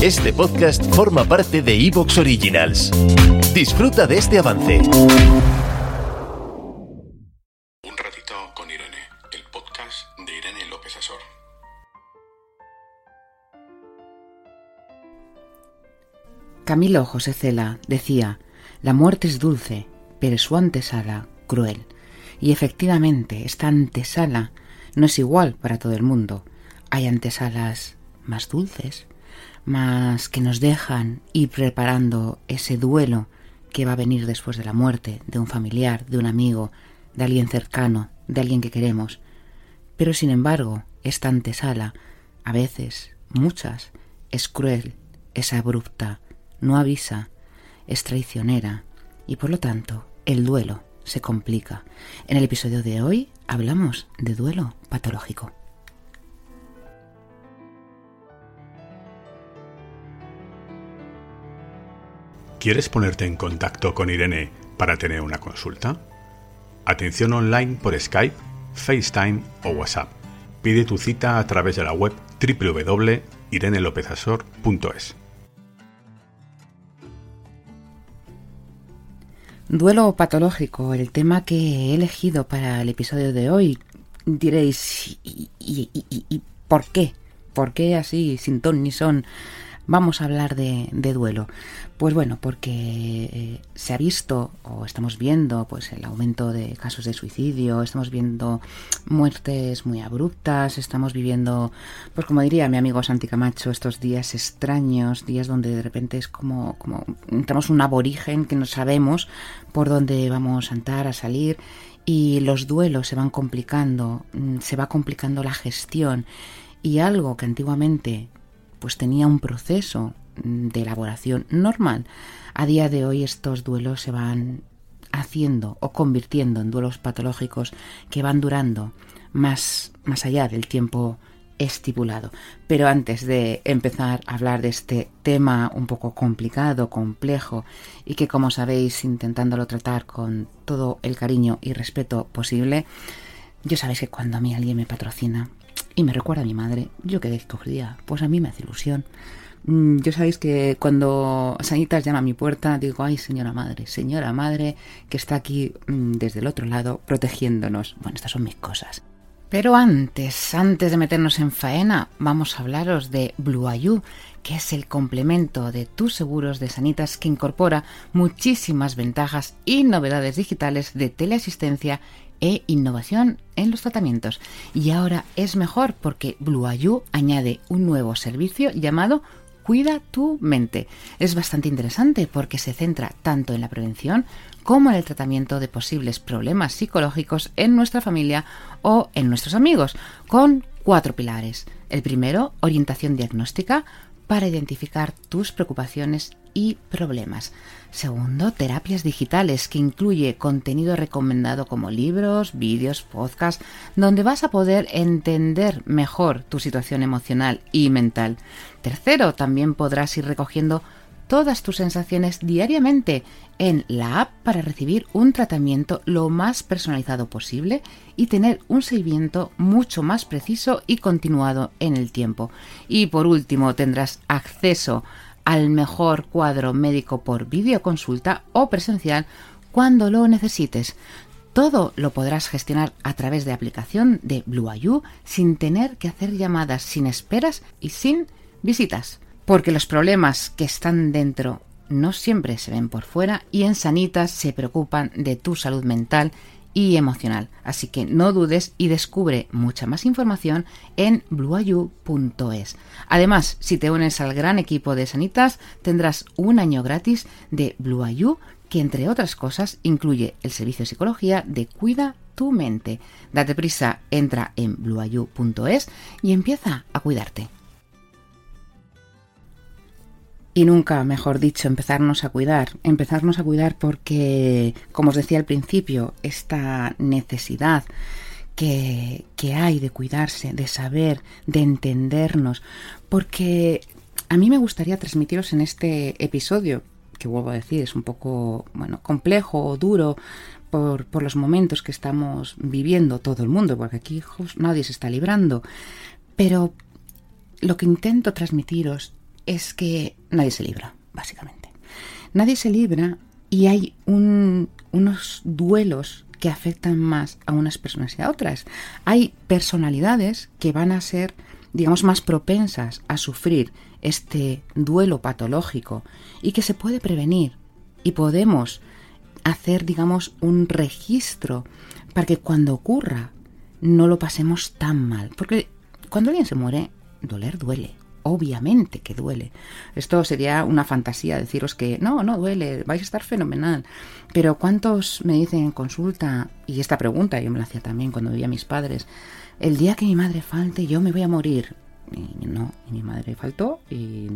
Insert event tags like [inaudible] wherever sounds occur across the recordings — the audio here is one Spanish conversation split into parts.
Este podcast forma parte de Evox Originals. Disfruta de este avance. Un ratito con Irene, el podcast de Irene López Asor. Camilo José Cela decía, la muerte es dulce, pero su antesala cruel. Y efectivamente, esta antesala no es igual para todo el mundo. Hay antesalas más dulces, más que nos dejan ir preparando ese duelo que va a venir después de la muerte de un familiar, de un amigo, de alguien cercano, de alguien que queremos. Pero sin embargo, esta antesala, a veces, muchas, es cruel, es abrupta, no avisa, es traicionera y por lo tanto el duelo se complica. En el episodio de hoy hablamos de duelo patológico. ¿Quieres ponerte en contacto con Irene para tener una consulta? Atención online por Skype, FaceTime o WhatsApp. Pide tu cita a través de la web www.irenelopezasor.es. Duelo patológico, el tema que he elegido para el episodio de hoy. Diréis, ¿y, y, por qué? ¿Por qué así, sin ton ni son? Vamos a hablar de, de duelo? Pues bueno, porque eh, se ha visto o estamos viendo pues el aumento de casos de suicidio, estamos viendo muertes muy abruptas, estamos viviendo, pues como diría mi amigo Santi Camacho, estos días extraños, días donde de repente es como, como entramos un aborigen que no sabemos por dónde vamos a entrar, a salir y los duelos se van complicando, mm, se va complicando la gestión y algo que antiguamente pues tenía un proceso de elaboración normal. A día de hoy estos duelos se van haciendo o convirtiendo en duelos patológicos que van durando más, más allá del tiempo estipulado. Pero antes de empezar a hablar de este tema un poco complicado, complejo y que como sabéis intentándolo tratar con todo el cariño y respeto posible, yo sabéis que cuando a mí alguien me patrocina y me recuerda a mi madre, yo quedé escogida, pues a mí me hace ilusión. Mm, yo sabéis que cuando Sanitas llama a mi puerta, digo, ay, señora madre, señora madre, que está aquí mm, desde el otro lado protegiéndonos. Bueno, estas son mis cosas. Pero antes, antes de meternos en faena, vamos a hablaros de Blue Ayu, que es el complemento de tus seguros de Sanitas que incorpora muchísimas ventajas y novedades digitales de teleasistencia e innovación en los tratamientos. Y ahora es mejor porque Blue Ayu añade un nuevo servicio llamado Cuida tu mente. Es bastante interesante porque se centra tanto en la prevención como en el tratamiento de posibles problemas psicológicos en nuestra familia o en nuestros amigos, con cuatro pilares. El primero, orientación diagnóstica para identificar tus preocupaciones y problemas. Segundo, terapias digitales, que incluye contenido recomendado como libros, vídeos, podcasts, donde vas a poder entender mejor tu situación emocional y mental. Tercero, también podrás ir recogiendo todas tus sensaciones diariamente en la app para recibir un tratamiento lo más personalizado posible y tener un seguimiento mucho más preciso y continuado en el tiempo. Y por último, tendrás acceso al mejor cuadro médico por videoconsulta o presencial cuando lo necesites. Todo lo podrás gestionar a través de aplicación de Blue sin tener que hacer llamadas sin esperas y sin visitas. Porque los problemas que están dentro no siempre se ven por fuera y en Sanitas se preocupan de tu salud mental y emocional. Así que no dudes y descubre mucha más información en blueayu.es. Además, si te unes al gran equipo de Sanitas, tendrás un año gratis de Blueayu que entre otras cosas incluye el servicio de psicología de Cuida tu mente. Date prisa, entra en blueayu.es y empieza a cuidarte. Y nunca, mejor dicho, empezarnos a cuidar. Empezarnos a cuidar porque, como os decía al principio, esta necesidad que, que hay de cuidarse, de saber, de entendernos, porque a mí me gustaría transmitiros en este episodio, que vuelvo a decir, es un poco, bueno, complejo o duro por, por los momentos que estamos viviendo todo el mundo, porque aquí hijos, nadie se está librando, pero lo que intento transmitiros es que nadie se libra, básicamente. Nadie se libra y hay unos duelos que afectan más a unas personas y a otras. Hay personalidades que van a ser, digamos, más propensas a sufrir este duelo patológico y que se puede prevenir y podemos hacer, digamos, un registro para que cuando ocurra no lo pasemos tan mal. Porque cuando alguien se muere, doler duele. Obviamente que duele. Esto sería una fantasía deciros que no, no duele, vais a estar fenomenal. Pero ¿cuántos me dicen en consulta, y esta pregunta yo me la hacía también cuando vivía a mis padres, el día que mi madre falte yo me voy a morir? Y no, mi madre faltó y,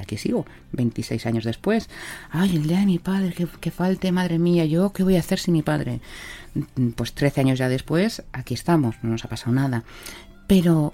aquí sigo, 26 años después. Ay, el día de mi padre, que, que, falte, madre mía, yo, ¿qué voy a hacer sin mi padre? Pues 13 años ya después, aquí estamos, no nos ha pasado nada. Pero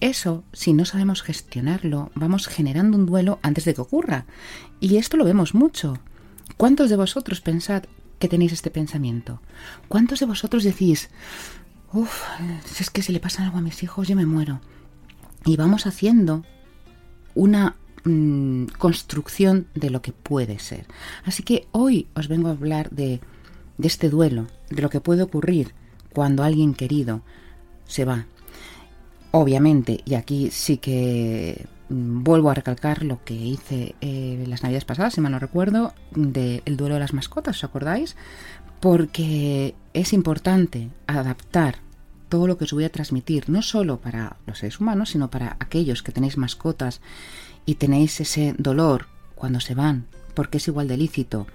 eso, si no sabemos gestionarlo, vamos generando un duelo antes de que ocurra. Y esto lo vemos mucho. ¿Cuántos de vosotros pensad que tenéis este pensamiento? ¿Cuántos de vosotros decís, uff, si es que si le pasa algo a mis hijos, yo me muero? Y vamos haciendo una mm, construcción de lo que puede ser. Así que hoy os vengo a hablar de, de este duelo, de lo que puede ocurrir cuando alguien querido se va, Obviamente, y aquí sí que mm, vuelvo a recalcar lo que hice eh, las navidades pasadas, si mal no recuerdo, del duelo de las mascotas, ¿os acordáis? Porque es importante adaptar todo lo que os voy a transmitir, no solo para los seres humanos, sino para aquellos que tenéis mascotas y tenéis ese dolor cuando se van, porque es igual de lícito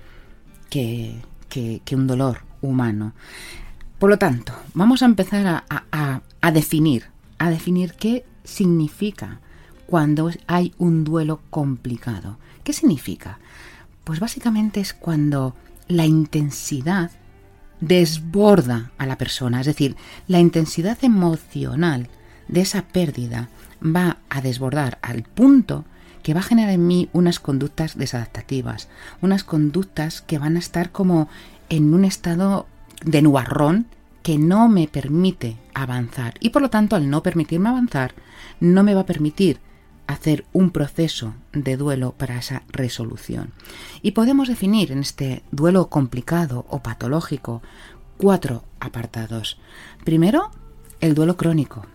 que, que, un dolor humano. Por lo tanto, vamos a empezar a, a definir a definir qué significa cuando hay un duelo complicado. ¿Qué significa? Pues básicamente es cuando la intensidad desborda a la persona, es decir, la intensidad emocional de esa pérdida va a desbordar al punto que va a generar en mí unas conductas desadaptativas, unas conductas que van a estar como en un estado de nubarrón que no me permite avanzar y por lo tanto al no permitirme avanzar no me va a permitir hacer un proceso de duelo para esa resolución. Y podemos definir en este duelo complicado o patológico cuatro apartados. Primero, el duelo crónico.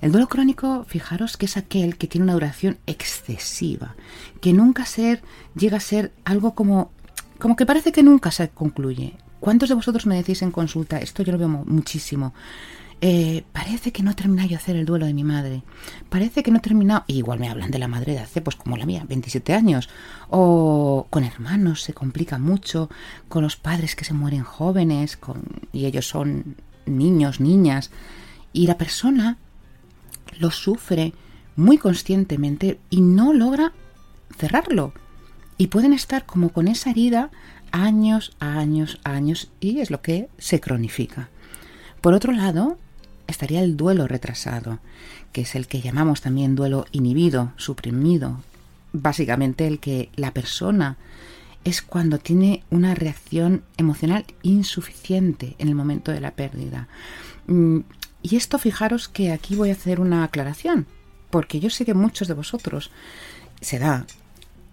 El duelo crónico, fijaros que es aquel que tiene una duración excesiva, que nunca ser, llega a ser algo como, como que parece que nunca se concluye, ¿Cuántos de vosotros me decís en consulta? Esto yo lo veo muchísimo. Eh, parece que no he terminado de hacer el duelo de mi madre. Parece que no he terminado. igual me hablan de la madre de hace, pues como la mía, 27 años. O con hermanos se complica mucho. Con los padres que se mueren jóvenes. Y ellos son niños, niñas. Y la persona lo sufre muy conscientemente y no logra cerrarlo. Y pueden estar como con esa herida años, años, años y es lo que se cronifica. Por otro lado, estaría el duelo retrasado, que es el que llamamos también duelo inhibido, suprimido, básicamente el que la persona es cuando tiene una reacción emocional insuficiente en el momento de la pérdida. Mm, y esto fijaros que aquí voy a hacer una aclaración, porque yo sé que muchos de vosotros se da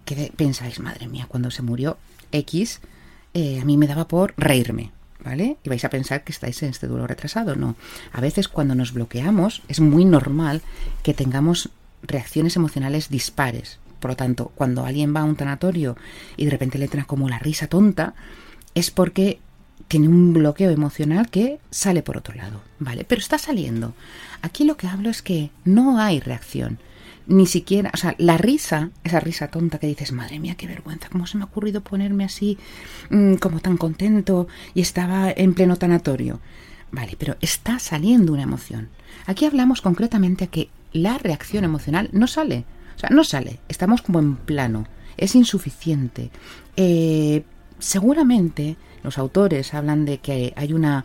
que pensáis, madre mía, cuando se murió X, eh, a mí me daba por reírme, ¿vale? Y vais a pensar que estáis en este duelo retrasado. No. A veces cuando nos bloqueamos es muy normal que tengamos reacciones emocionales dispares. Por lo tanto, cuando alguien va a un tanatorio y de repente le entra como la risa tonta, es porque tiene un bloqueo emocional que sale por otro lado, ¿vale? Pero está saliendo. Aquí lo que hablo es que no hay reacción ni siquiera, o sea, la risa, esa risa tonta que dices, madre mía, qué vergüenza, cómo se me ha ocurrido ponerme así, mm, como tan contento y estaba en pleno tanatorio. Vale, pero está saliendo una emoción. Aquí hablamos concretamente a que la reacción emocional no sale, o sea, no sale, estamos como en plano, es insuficiente. Eh, seguramente los autores hablan de que hay una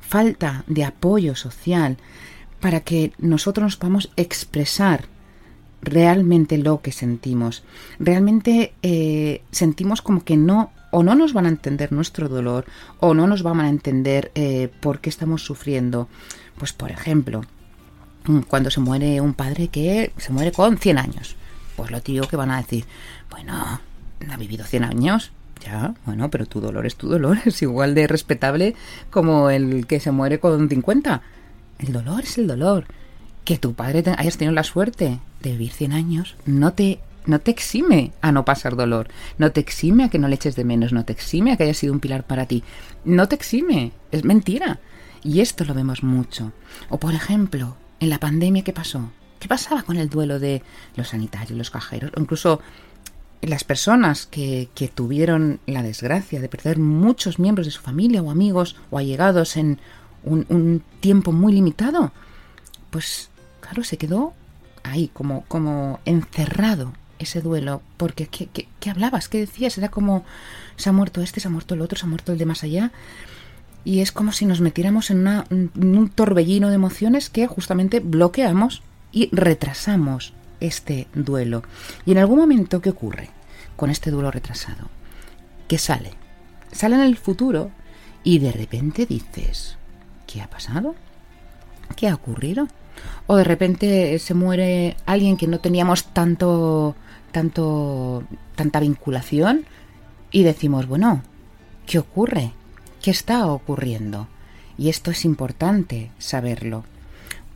falta de apoyo social para que nosotros nos podamos expresar realmente lo que sentimos. Realmente eh, sentimos como que no o no nos van a entender nuestro dolor o no nos van a entender eh, por qué estamos sufriendo. Pues por ejemplo, mm, cuando se muere un padre que se muere con 100 años. Pues lo tío que van a decir, bueno, ha vivido 100 años, ya, bueno, pero tu dolor es tu dolor, [laughs] es igual de respetable como el que se muere con 50. El dolor es el dolor. Que tu padre hayas tenido la suerte de vivir 100 años no te, no te exime a no pasar dolor, no te exime a que no le eches de menos, no te exime a que haya sido un pilar para ti, no te exime, es mentira. Y esto lo vemos mucho. O por ejemplo, en la pandemia, ¿qué pasó? ¿Qué pasaba con el duelo de los sanitarios, los cajeros, o incluso las personas que, que, tuvieron la desgracia de perder muchos miembros de su familia o amigos o allegados en un, un, tiempo muy limitado, pues claro, se quedó ahí como, como encerrado ese duelo, porque ¿qué, qué, qué hablabas? ¿Qué decías? Era como se ha muerto este, se ha muerto el otro, se ha muerto el de más allá. Y es como si nos metiéramos en, en un torbellino de emociones que justamente bloqueamos y retrasamos este duelo. Y en algún momento, ¿qué ocurre con este duelo retrasado? Que sale. Sale en el futuro y de repente dices, ¿qué ha pasado? ¿Qué ha ocurrido? O de repente se muere alguien que no teníamos tanto, tanto, tanta vinculación y decimos, bueno, ¿qué ocurre? ¿Qué está ocurriendo? Y esto es importante saberlo.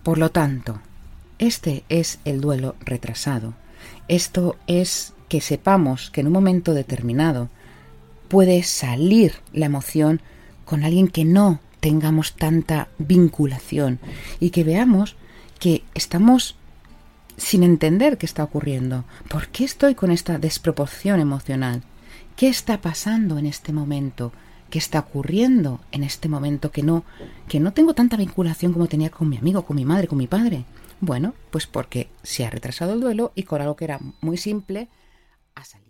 Por lo tanto, este es el duelo retrasado. Esto es que sepamos que en un momento determinado puede salir la emoción con alguien que no tengamos tanta vinculación y que veamos que estamos sin entender qué está ocurriendo. ¿Por qué estoy con esta desproporción emocional? ¿Qué está pasando en este momento? ¿Qué está ocurriendo en este momento que no que no tengo tanta vinculación como tenía con mi amigo, con mi madre, con mi padre? Bueno, pues porque se ha retrasado el duelo y con algo que era muy simple ha salido.